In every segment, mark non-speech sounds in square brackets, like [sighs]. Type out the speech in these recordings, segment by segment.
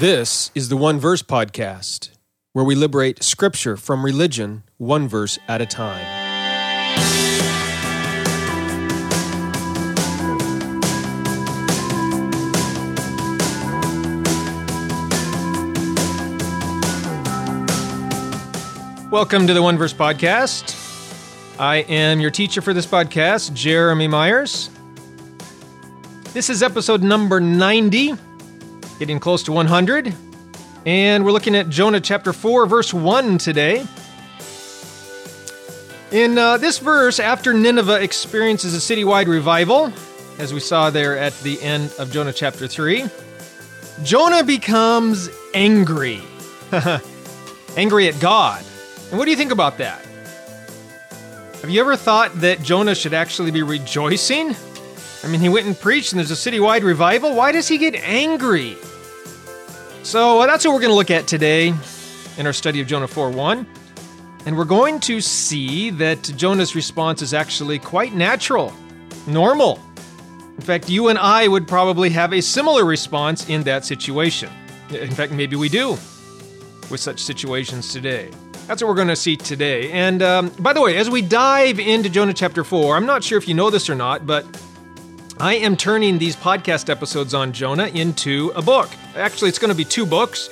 This is the One Verse Podcast, where we liberate scripture from religion one verse at a time. Welcome to the One Verse Podcast. I am your teacher for this podcast, Jeremy Myers. This is episode number 90, getting close to 100. And we're looking at Jonah chapter 4, verse 1 today. In uh, this verse, after Nineveh experiences a citywide revival, as we saw there at the end of Jonah chapter 3, Jonah becomes angry. [laughs] angry at God. And what do you think about that? Have you ever thought that Jonah should actually be rejoicing? I mean, he went and preached and there's a citywide revival. Why does he get angry? So uh, that's what we're going to look at today in our study of Jonah 4 1. And we're going to see that Jonah's response is actually quite natural, normal. In fact, you and I would probably have a similar response in that situation. In fact, maybe we do with such situations today. That's what we're going to see today. And um, by the way, as we dive into Jonah chapter 4, I'm not sure if you know this or not, but I am turning these podcast episodes on Jonah into a book. Actually, it's going to be two books.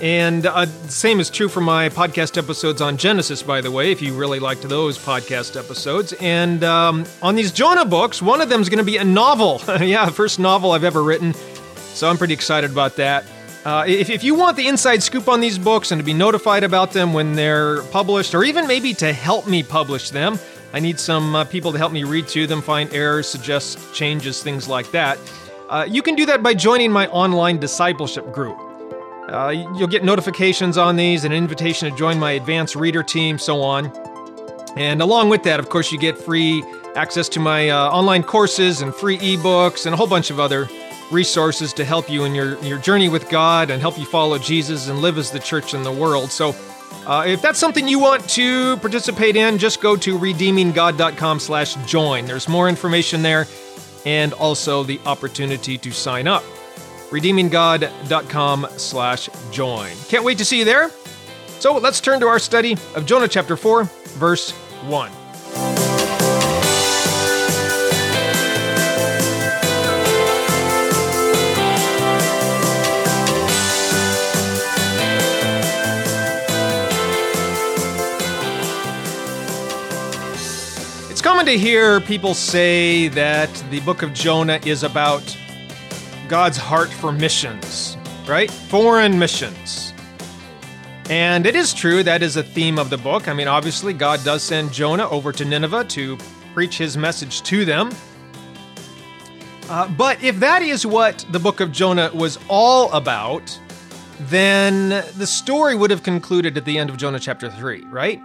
And uh, the same is true for my podcast episodes on Genesis, by the way, if you really liked those podcast episodes. And um, on these Jonah books, one of them is going to be a novel. [laughs] yeah, first novel I've ever written. So I'm pretty excited about that. Uh, if, if you want the inside scoop on these books and to be notified about them when they're published, or even maybe to help me publish them, I need some uh, people to help me read through them, find errors, suggest changes, things like that. Uh, you can do that by joining my online discipleship group. Uh, you'll get notifications on these, an invitation to join my advanced reader team, so on. And along with that, of course, you get free access to my uh, online courses and free ebooks and a whole bunch of other resources to help you in your, your journey with God and help you follow Jesus and live as the church in the world. So uh, if that's something you want to participate in, just go to redeeminggod.com slash join. There's more information there and also the opportunity to sign up. redeeminggod.com slash join. Can't wait to see you there. So let's turn to our study of Jonah chapter 4, verse 1. To hear people say that the book of Jonah is about God's heart for missions, right? Foreign missions. And it is true, that is a theme of the book. I mean, obviously, God does send Jonah over to Nineveh to preach his message to them. Uh, but if that is what the book of Jonah was all about, then the story would have concluded at the end of Jonah chapter 3, right?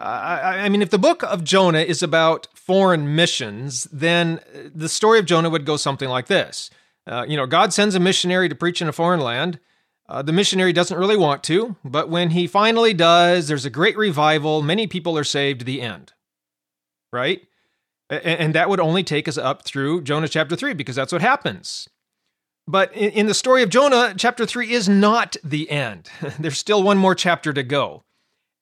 I, I mean, if the book of Jonah is about foreign missions, then the story of Jonah would go something like this. Uh, you know, God sends a missionary to preach in a foreign land. Uh, the missionary doesn't really want to, but when he finally does, there's a great revival. Many people are saved. The end. Right? And, and that would only take us up through Jonah chapter 3 because that's what happens. But in, in the story of Jonah, chapter 3 is not the end. [laughs] there's still one more chapter to go.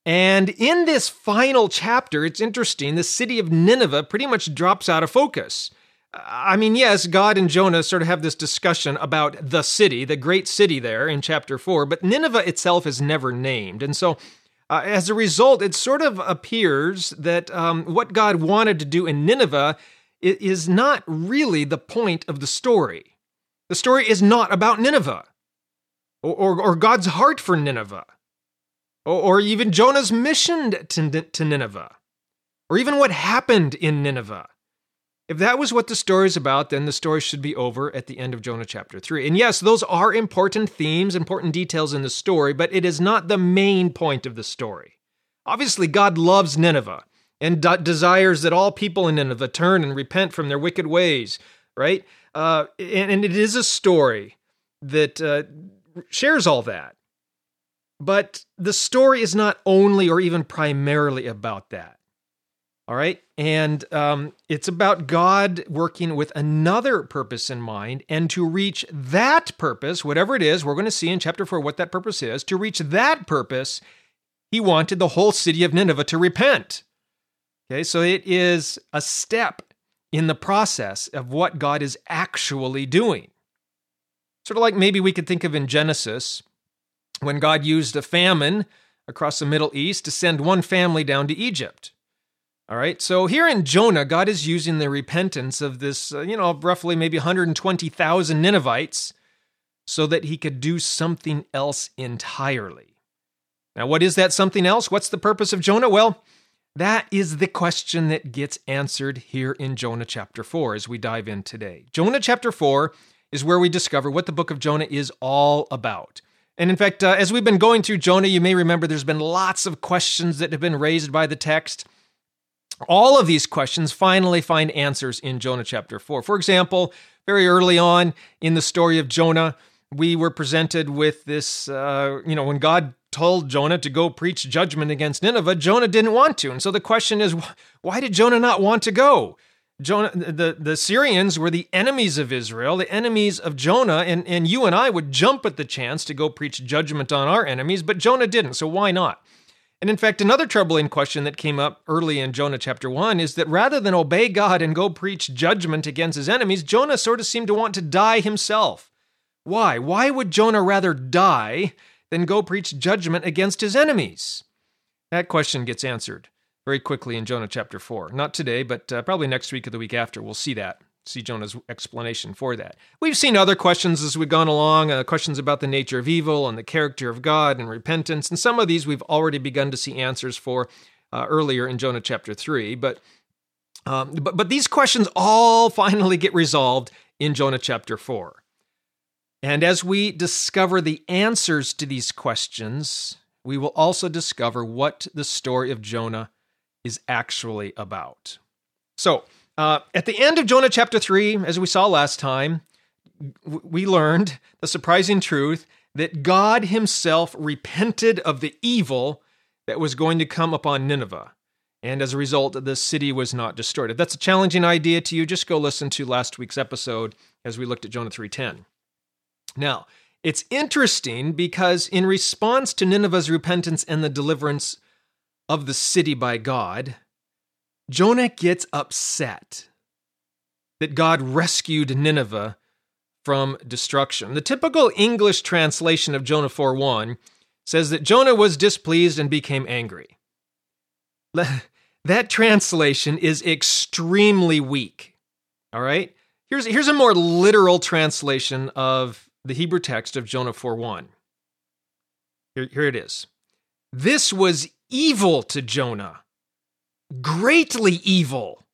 And in this final chapter, it's interesting, the city of Nineveh pretty much drops out of focus. I mean, yes, God and Jonah sort of have this discussion about the city, the great city there in chapter 4, but Nineveh itself is never named. And so, uh, as a result, it sort of appears that um, what God wanted to do in Nineveh is not really the point of the story. The story is not about Nineveh or, or, or God's heart for Nineveh or, or even Jonah's mission to, to Nineveh, or even what happened in Nineveh. If that was what the story is about, then the story should be over at the end of Jonah chapter 3. And yes, those are important themes, important details in the story, but it is not the main point of the story. Obviously, God loves Nineveh and desires that all people in Nineveh turn and repent from their wicked ways, right? Uh, and, and, it is a story that uh, shares all that. But the story is not only or even primarily about that. All right. And um, it's about God working with another purpose in mind. And to reach that purpose, whatever it is, we're going to see in chapter four what that purpose is. To reach that purpose, he wanted the whole city of Nineveh to repent. Okay. So it is a step in the process of what God is actually doing. Sort of like maybe we could think of in Genesis when God used a famine across the Middle East to send one family down to Egypt. All right. So here in Jonah, God is using the repentance of this, uh, you know, roughly maybe 120,000 Ninevites so that he could do something else entirely. Now, what is that something else? What's the purpose of Jonah? Well, that is the question that gets answered here in Jonah chapter 4 as we dive in today. Jonah chapter 4 is where we discover what the book of Jonah is all about. And in fact, uh, as we've been going through Jonah, you may remember there's been lots of questions that have been raised by the text. All of these questions finally find answers in Jonah chapter 4. For example, very early on in the story of Jonah, we were presented with this, uh, you know, when God told Jonah to go preach judgment against Nineveh, Jonah didn't want to. And so the question is, why did Jonah not want to go? Jonah, the, the Assyrians were the enemies of Israel, the enemies of Jonah, and, and you and I would jump at the chance to go preach judgment on our enemies, but Jonah didn't, so why not? And in fact, another troubling question that came up early in Jonah chapter 1 is that rather than obey God and go preach judgment against his enemies, Jonah sort of seemed to want to die himself. Why? Why would Jonah rather die than go preach judgment against his enemies? That question gets answered very quickly in Jonah chapter 4. Not today, but uh, probably next week or the week after, we'll see that see Jonah's explanation for that. We've seen other questions as we've gone along, uh, questions about the nature of evil and the character of God and repentance, and some of these we've already begun to see answers for uh, earlier in Jonah chapter three. But um, but but these questions all [laughs] finally get resolved in Jonah chapter four. And as we discover the answers to these questions, we will also discover what the story of Jonah is actually about. So, uh, at the end of Jonah chapter 3, as we saw last time, we learned the surprising truth that God himself repented of the evil that was going to come upon Nineveh. And as a result, the city was not destroyed. If that's a challenging idea to you, just go listen to last week's episode as we looked at Jonah 3:10. Now, it's interesting because in response to Nineveh's repentance and the deliverance of the city by God, Jonah gets upset that God rescued Nineveh from destruction. The typical English translation of Jonah 4:1 says that Jonah was displeased and became angry. That translation is extremely weak. All right? Here's, here's a more literal translation of the Hebrew text of Jonah 4:1. Here, here it is. This was evil to Jonah greatly evil.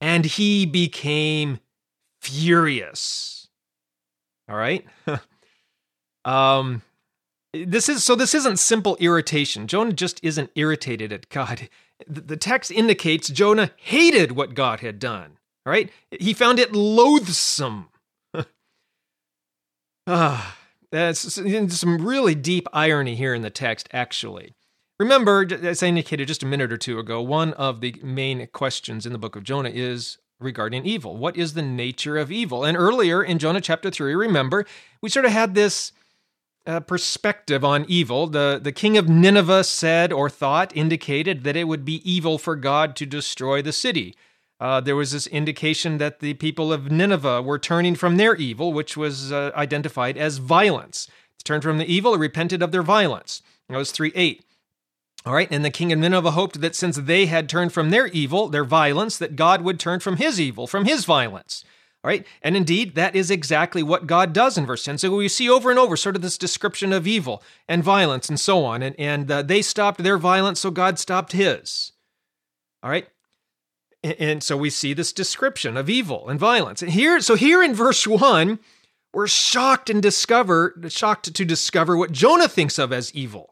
And he became furious. All right? [laughs] um this is so this isn't simple irritation. Jonah just isn't irritated at God. The text indicates Jonah hated what God had done. All right? He found it loathsome. [sighs] ah, that's some really deep irony here in the text, actually. Remember, as I indicated just a minute or two ago, one of the main questions in the book of Jonah is regarding evil. What is the nature of evil? And earlier in Jonah chapter 3, remember, we sort of had this uh, perspective on evil. The, the king of Nineveh said or thought, indicated that it would be evil for God to destroy the city. Uh, there was this indication that the people of Nineveh were turning from their evil, which was uh, identified as violence. To turn from the evil, repented of their violence. That was 3 8. All right, and the king of Nineveh hoped that since they had turned from their evil, their violence, that God would turn from his evil, from his violence. All right, and indeed, that is exactly what God does in verse 10. So we see over and over sort of this description of evil and violence and so on. And, and uh, they stopped their violence, so God stopped his. All right, and, and so we see this description of evil and violence. And here, so here in verse 1, we're shocked and discover shocked to discover what Jonah thinks of as evil.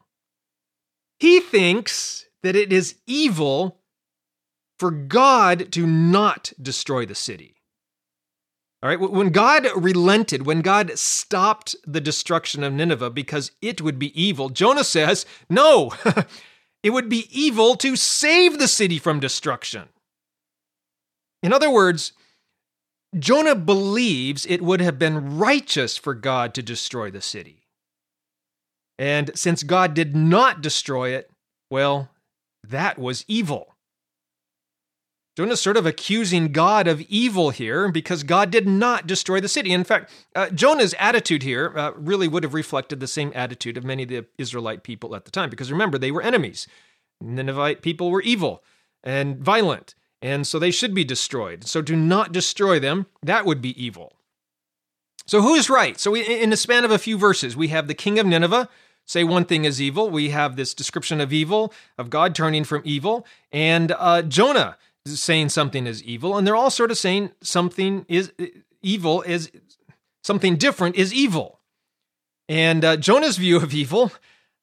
He thinks that it is evil for God to not destroy the city. All right, when God relented, when God stopped the destruction of Nineveh because it would be evil, Jonah says, No, [laughs] it would be evil to save the city from destruction. In other words, Jonah believes it would have been righteous for God to destroy the city. And since God did not destroy it, well, that was evil. Jonah's sort of accusing God of evil here because God did not destroy the city. In fact, uh, Jonah's attitude here uh, really would have reflected the same attitude of many of the Israelite people at the time because remember, they were enemies. Ninevite people were evil and violent, and so they should be destroyed. So do not destroy them. That would be evil. So who's right? So in the span of a few verses, we have the king of Nineveh say one thing is evil. We have this description of evil, of God turning from evil, and uh, Jonah saying something is evil, and they're all sort of saying something is evil is something different is evil. And uh, Jonah's view of evil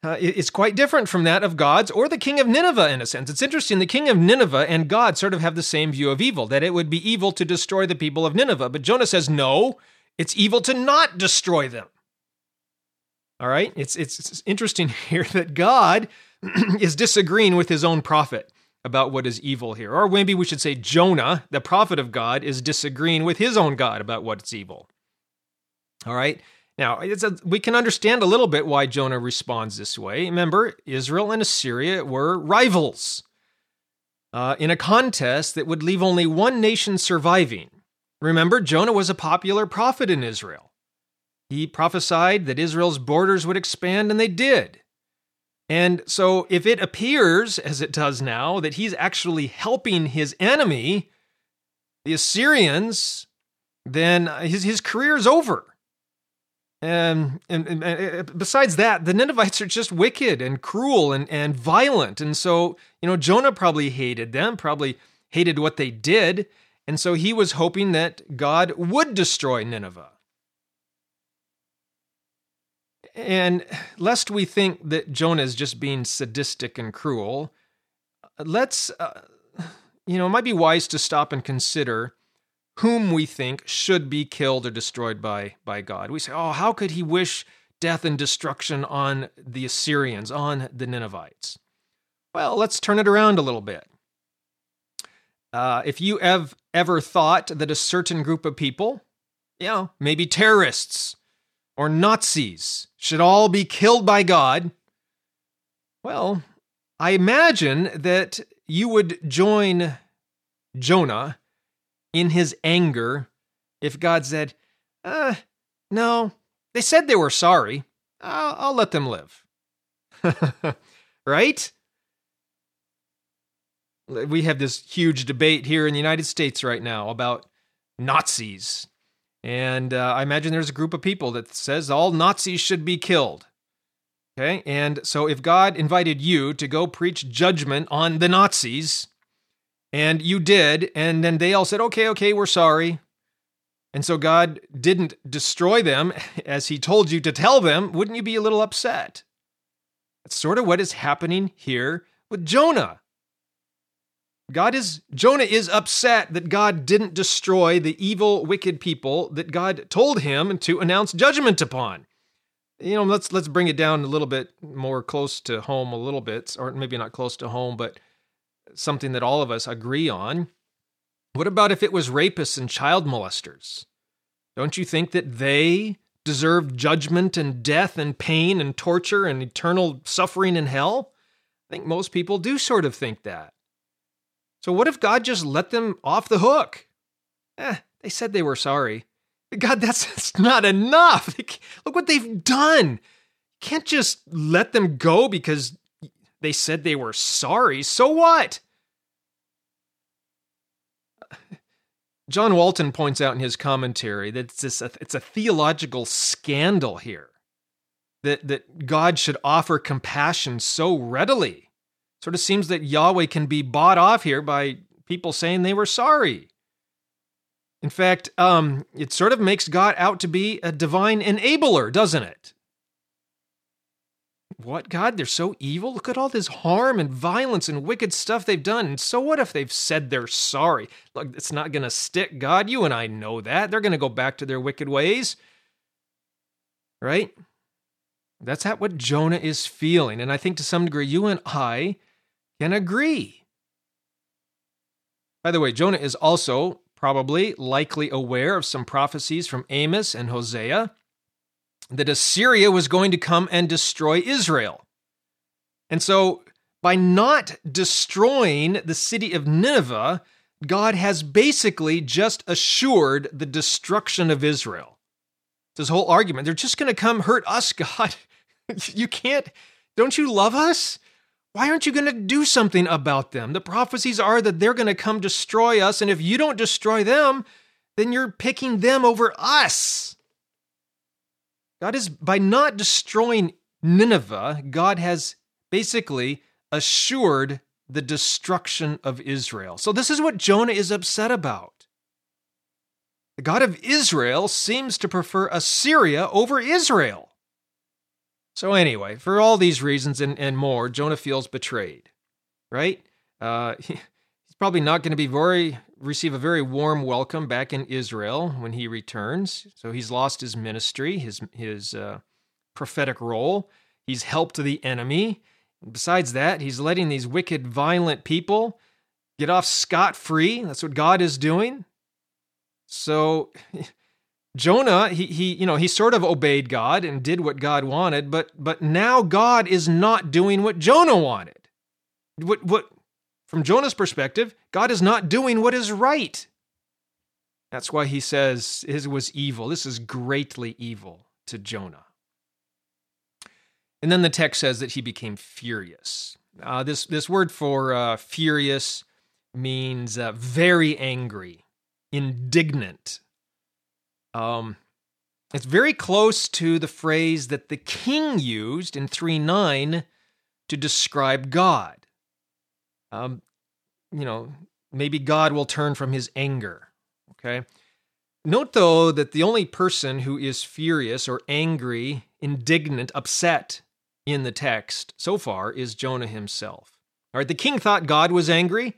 uh, is quite different from that of God's or the king of Nineveh in a sense. It's interesting. The king of Nineveh and God sort of have the same view of evil, that it would be evil to destroy the people of Nineveh. But Jonah says, no, it's evil to not destroy them. All right? It's, it's, it's interesting [laughs] here that God [clears throat] is disagreeing with his own prophet about what is evil here. Or maybe we should say Jonah, the prophet of God, is disagreeing with his own God about what's evil. All right? Now, a, we can understand a little bit why Jonah responds this way. Remember, Israel and Assyria were rivals uh, in a contest that would leave only one nation surviving. Remember, Jonah was a popular prophet in Israel. He prophesied that Israel's borders would expand, and they did. And so, if it appears, as it does now, that he's actually helping his enemy, the Assyrians, then uh, his, his career is over. Um, and, and, and, uh, besides that, the Ninevites are just wicked and cruel and, and violent. And so, you know, Jonah probably hated them, probably hated what they did. And so he was hoping that God would destroy Nineveh. And lest we think that Jonah is just being sadistic and cruel, let's, uh, you know, it might be wise to stop and consider whom we think should be killed or destroyed by, by God. We say, oh, how could he wish death and destruction on the Assyrians, on the Ninevites? Well, let's turn it around a little bit. Uh, if you have ever thought that a certain group of people, you know, maybe terrorists or Nazis should all be killed by God, well, I imagine that you would join Jonah in his anger if God said, uh, no, they said they were sorry. I'll, I'll let them live. [laughs] right? We have this huge debate here in the United States right now about Nazis and uh, I imagine there's a group of people that says all Nazis should be killed. Okay. And so if God invited you to go preach judgment on the Nazis, and you did, and then they all said, okay, okay, we're sorry. And so God didn't destroy them [laughs] as he told you to tell them, wouldn't you be a little upset? That's sort of what is happening here with Jonah. God is Jonah is upset that God didn't destroy the evil wicked people that God told him to announce judgment upon. You know, let's let's bring it down a little bit more close to home a little bit or maybe not close to home but something that all of us agree on. What about if it was rapists and child molesters? Don't you think that they deserve judgment and death and pain and torture and eternal suffering in hell? I think most people do sort of think that. So what if God just let them off the hook? Eh, they said they were sorry. God, [laughs] that's, that's not enough. Look what they've done. Can't just let them go because they said they were sorry. So what? [laughs] John Walton points out in his commentary that it's, this, it's a theological scandal here that, that God should offer compassion so readily. Sort of seems that Yahweh can be bought off here by people saying they were sorry. In fact, um, it sort of makes God out to be a divine enabler, doesn't it? What, God? They're so evil? Look at all this harm and violence and wicked stuff they've done. And so, what if they've said they're sorry? Look, it's not going to stick, God. You and I know that. They're going to go back to their wicked ways. Right? That's at what Jonah is feeling. And I think to some degree, you and I can agree. By the way, Jonah is also probably likely aware of some prophecies from Amos and Hosea that Assyria was going to come and destroy Israel. And so, by not destroying the city of Nineveh, God has basically just assured the destruction of Israel. This whole argument, they're just going to come hurt us, [laughs] God. you can't, don't you love us? Why aren't you going to do something about them? The prophecies are that they're going to come destroy us, and if you don't destroy them, then you're picking them over us. God is, by not destroying Nineveh, God has basically assured the destruction of Israel. So, this is what Jonah is upset about. The God of Israel seems to prefer Assyria over Israel. So, anyway, for all these reasons and, and more, Jonah feels betrayed, right? Uh, [laughs] he's probably not going to be very receive a very warm welcome back in Israel when he returns. So he's lost his ministry, his his uh, prophetic role. He's helped the enemy. Besides that, he's letting these wicked, violent people get off scot free. That's what God is doing. So [laughs] Jonah, he, he, you know, he sort of obeyed God and did what God wanted, but but now God is not doing what Jonah wanted. What what from Jonah's perspective, God is not doing what is right. That's why he says it was evil. This is greatly evil to Jonah. And then the text says that he became furious. Uh, this this word for uh, furious means uh, very angry, indignant, um, it's very close to the phrase that the king used in 3 9 to describe God. Um, you know, maybe God will turn from his anger. Okay. Note, though, that the only person who is furious or angry, indignant, upset in the text so far is Jonah himself. All right, the king thought God was angry,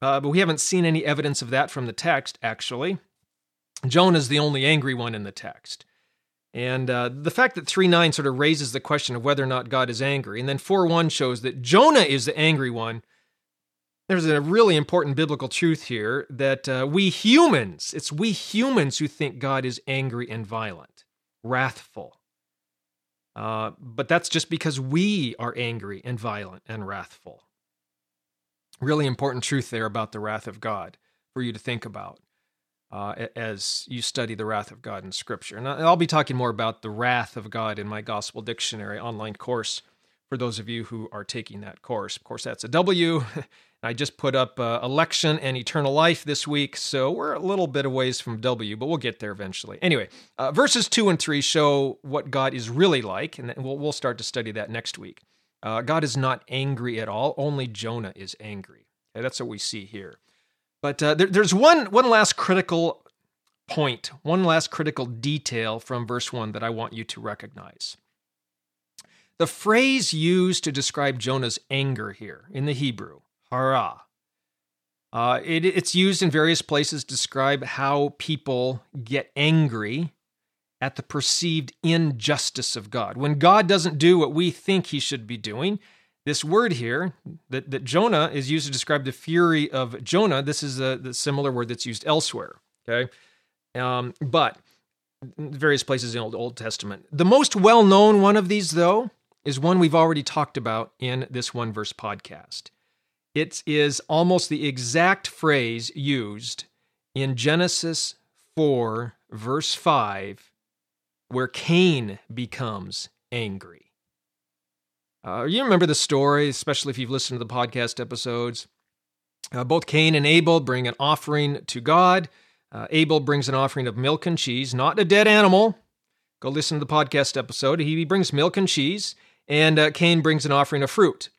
uh, but we haven't seen any evidence of that from the text, actually. Jonah is the only angry one in the text. And uh, the fact that 3 9 sort of raises the question of whether or not God is angry, and then 4 1 shows that Jonah is the angry one. There's a really important biblical truth here that uh, we humans, it's we humans who think God is angry and violent, wrathful. Uh, but that's just because we are angry and violent and wrathful. Really important truth there about the wrath of God for you to think about uh, as you study the wrath of God in Scripture. And I'll be talking more about the wrath of God in my Gospel Dictionary online course for those of you who are taking that course. Of course, that's a W. [laughs] I just put up uh, election and eternal life this week, so we're a little bit away from W, but we'll get there eventually. Anyway, uh, verses two and three show what God is really like, and we'll, we'll start to study that next week. Uh, God is not angry at all, only Jonah is angry. Okay, that's what we see here. But uh, there, there's one one last critical point, one last critical detail from verse one that I want you to recognize. The phrase used to describe Jonah's anger here in the Hebrew, hara, uh, it, it's used in various places to describe how people get angry at the perceived injustice of God. When God doesn't do what we think he should be doing, this word here that, that Jonah is used to describe the fury of Jonah, this is a the similar word that's used elsewhere. Okay. Um, but various places in Old, Old Testament. The most well known one of these, though, is one we've already talked about in this one verse podcast. It is almost the exact phrase used in Genesis 4, verse 5, where Cain becomes angry. Uh, you remember the story, especially if you've listened to the podcast episodes. Uh, both Cain and Abel bring an offering to God. Uh, Abel brings an offering of milk and cheese, not a dead animal. Go listen to the podcast episode. He brings milk and cheese, and uh, Cain brings an offering of fruit.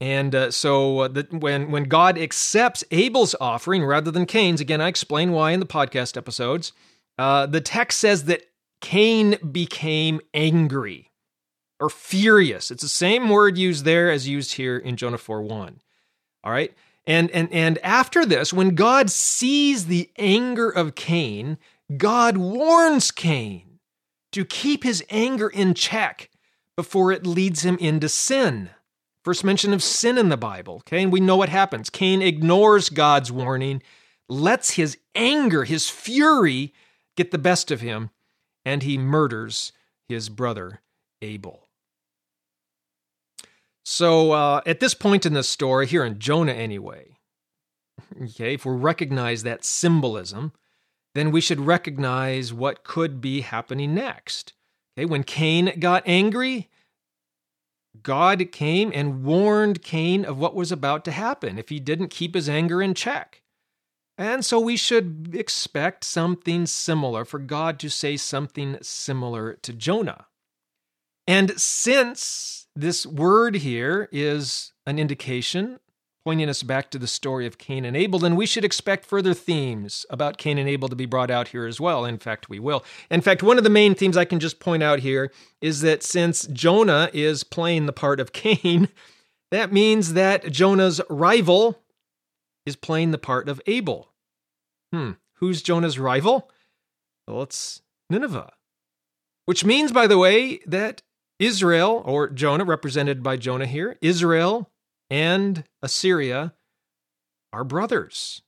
And uh, so uh, the, when when God accepts Abel's offering rather than Cain's, again I explain why in the podcast episodes. the text says that Cain became angry or furious. It's the same word used there as used here in Jonah 4 1. All right. And, and, and after this, when God sees the anger of Cain, God warns Cain to keep his anger in check before it leads him into sin. First mention of sin in the Bible. Okay, and we know what happens. Cain ignores God's warning, lets his anger, his fury get the best of him, and he murders his brother Abel. So, uh, at this point in the story, here in Jonah anyway, [laughs] okay, if we recognize that symbolism, then we should recognize what could be happening next. Okay, when Cain got angry, God came and warned Cain of what was about to happen if he didn't keep his anger in check. And so we should expect something similar for God to say something similar to Jonah. And since this word here is an indication pointing us back to the story of Cain and Abel, then we should expect further themes about Cain and Abel to be brought out here as well. In fact, we will. In fact, one of the main themes I can just point out here is that since Jonah is playing the part of Cain, [laughs] that means that Jonah's rival is playing the part of Abel. Hmm, who's Jonah's rival? Well, it's Nineveh. Which means, by the way, that Israel, or Jonah, represented by Jonah here, Israel and Assyria are brothers,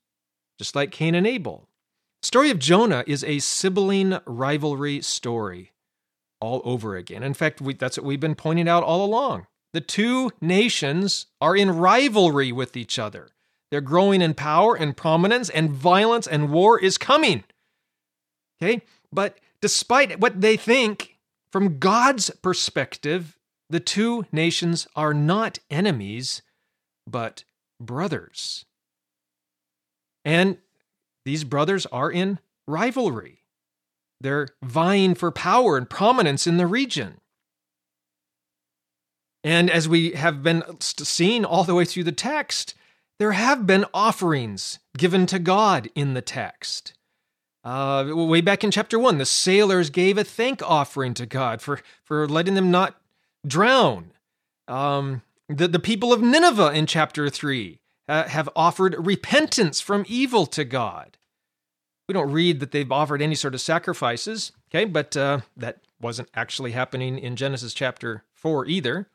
just like Cain and Abel. The story of Jonah is a sibling rivalry story all over again. In fact, we, that's what we've been pointing out all along. The two nations are in rivalry with each other. They're growing in power and prominence, and violence and war is coming. Okay? But despite what they think, from God's perspective, the two nations are not enemies, but brothers. And these brothers are in rivalry. They're vying for power and prominence in the region. And as we have been seeing all the way through the text, there have been offerings given to God in the text. Uh, way back in chapter one, the sailors gave a thank offering to God for, for letting them not drown. Um, the, the people of Nineveh in chapter 3 uh, have offered repentance from evil to God. We don't read that they've offered any sort of sacrifices, okay, but uh, that wasn't actually happening in Genesis chapter 4 either.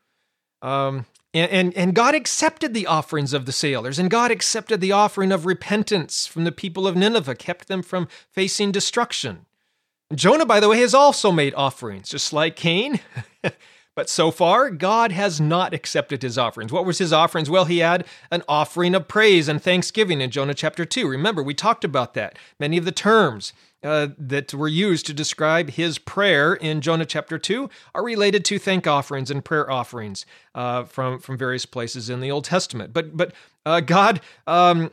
Um, and, and, and God accepted the offerings of the sailors, and God accepted the offering of repentance from the people of Nineveh, kept them from facing destruction. Jonah, by the way, has also made offerings, just like Cain. [laughs] But so far, God has not accepted his offerings. What was his offerings? Well, he had an offering of praise and thanksgiving in Jonah chapter 2. Remember, we talked about that. Many of the terms uh, that were used to describe his prayer in Jonah chapter 2 are related to thank offerings and prayer offerings uh, from, from various places in the Old Testament. But, but uh, God um,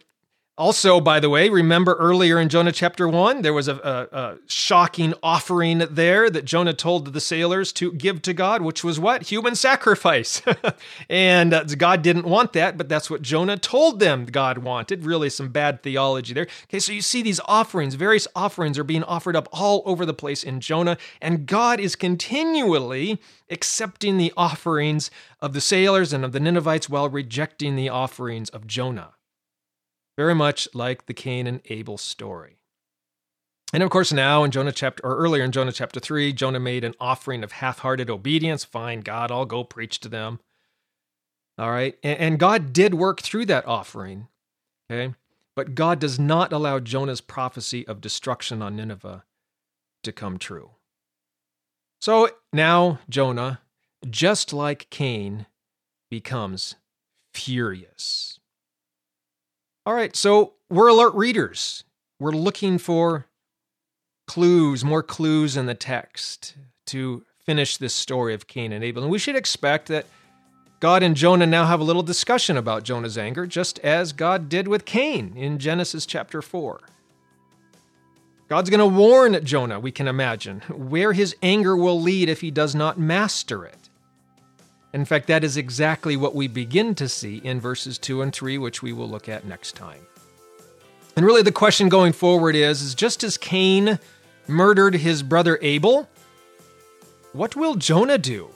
also, by the way, remember earlier in Jonah chapter 1, there was a, a, a, shocking offering there that Jonah told the sailors to give to God, which was what? Human sacrifice. [laughs] and uh, God didn't want that, but that's what Jonah told them God wanted. Really, some bad theology there. Okay, so you see these offerings, various offerings are being offered up all over the place in Jonah, and God is continually accepting the offerings of the sailors and of the Ninevites while rejecting the offerings of Jonah very much like the Cain and Abel story. And of course, now in Jonah chapter, or earlier in Jonah chapter 3, Jonah made an offering of half hearted obedience. Fine, God, I'll go preach to them. All right. And God did work through that offering. Okay. But God does not allow Jonah's prophecy of destruction on Nineveh to come true. So now Jonah, just like Cain, becomes furious. All right, so we're alert readers. We're looking for clues, more clues in the text to finish this story of Cain and Abel. And we should expect that God and Jonah now have a little discussion about Jonah's anger, just as God did with Cain in Genesis chapter 4. God's going to warn Jonah, we can imagine, where his anger will lead if he does not master it. In fact, that is exactly what we begin to see in verses 2 and 3, which we will look at next time. And really, the question going forward is, is just as Cain murdered his brother Abel, what will Jonah do?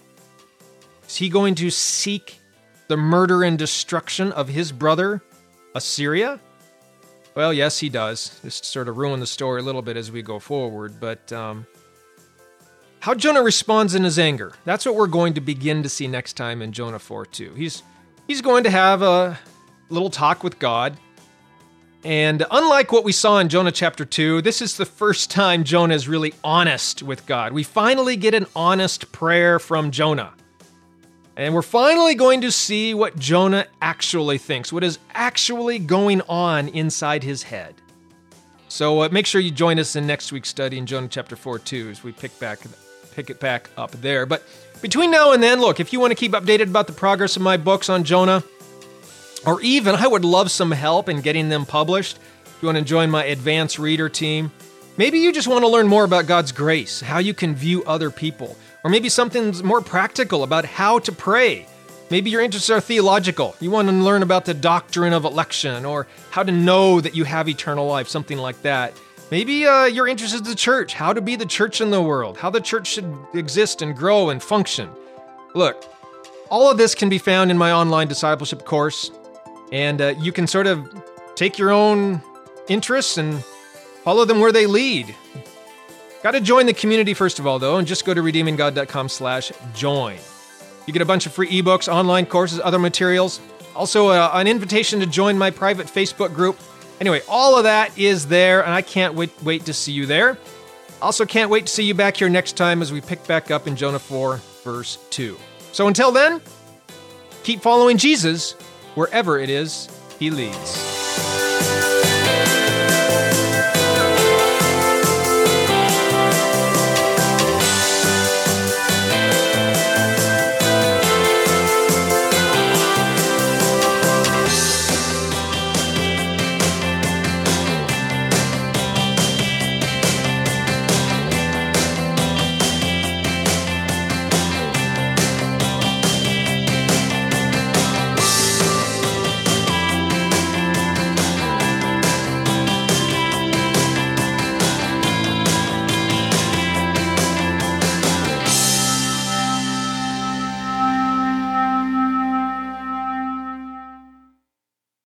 Is he going to seek the murder and destruction of his brother Assyria? Well, yes, he does. Just sort of ruin the story a little bit as we go forward, but um, how Jonah responds in his anger. That's what we're going to begin to see next time in Jonah 4 2. He's he's going to have a little talk with God. And unlike what we saw in Jonah chapter 2, this is the first time Jonah is really honest with God. We finally get an honest prayer from Jonah. And we're finally going to see what Jonah actually thinks, what is actually going on inside his head. So uh, make sure you join us in next week's study in Jonah chapter 4 too, as we pick back pick it back up there. But between now and then, look, if you want to keep updated about the progress of my books on Jonah, or even I would love some help in getting them published. If you want to join my advanced reader team, maybe you just want to learn more about God's grace, how you can view other people, or maybe something more practical about how to pray. Maybe your interests are theological. You want to learn about the doctrine of election or how to know that you have eternal life, something like that. Maybe uh, you're interested in the church, how to be the church in the world, how the church should exist and grow and function. Look, all of this can be found in my online discipleship course, and uh, you can sort of take your own interests and follow them where they lead. Got to join the community first of all, though, and just go to redeeminggod.com/join. You get a bunch of free ebooks, online courses, other materials. Also, uh, an invitation to join my private Facebook group. Anyway, all of that is there, and I can't wait, wait to see you there. Also, can't wait to see you back here next time as we pick back up in Jonah 4, verse 2. So until then, keep following Jesus wherever it is he leads.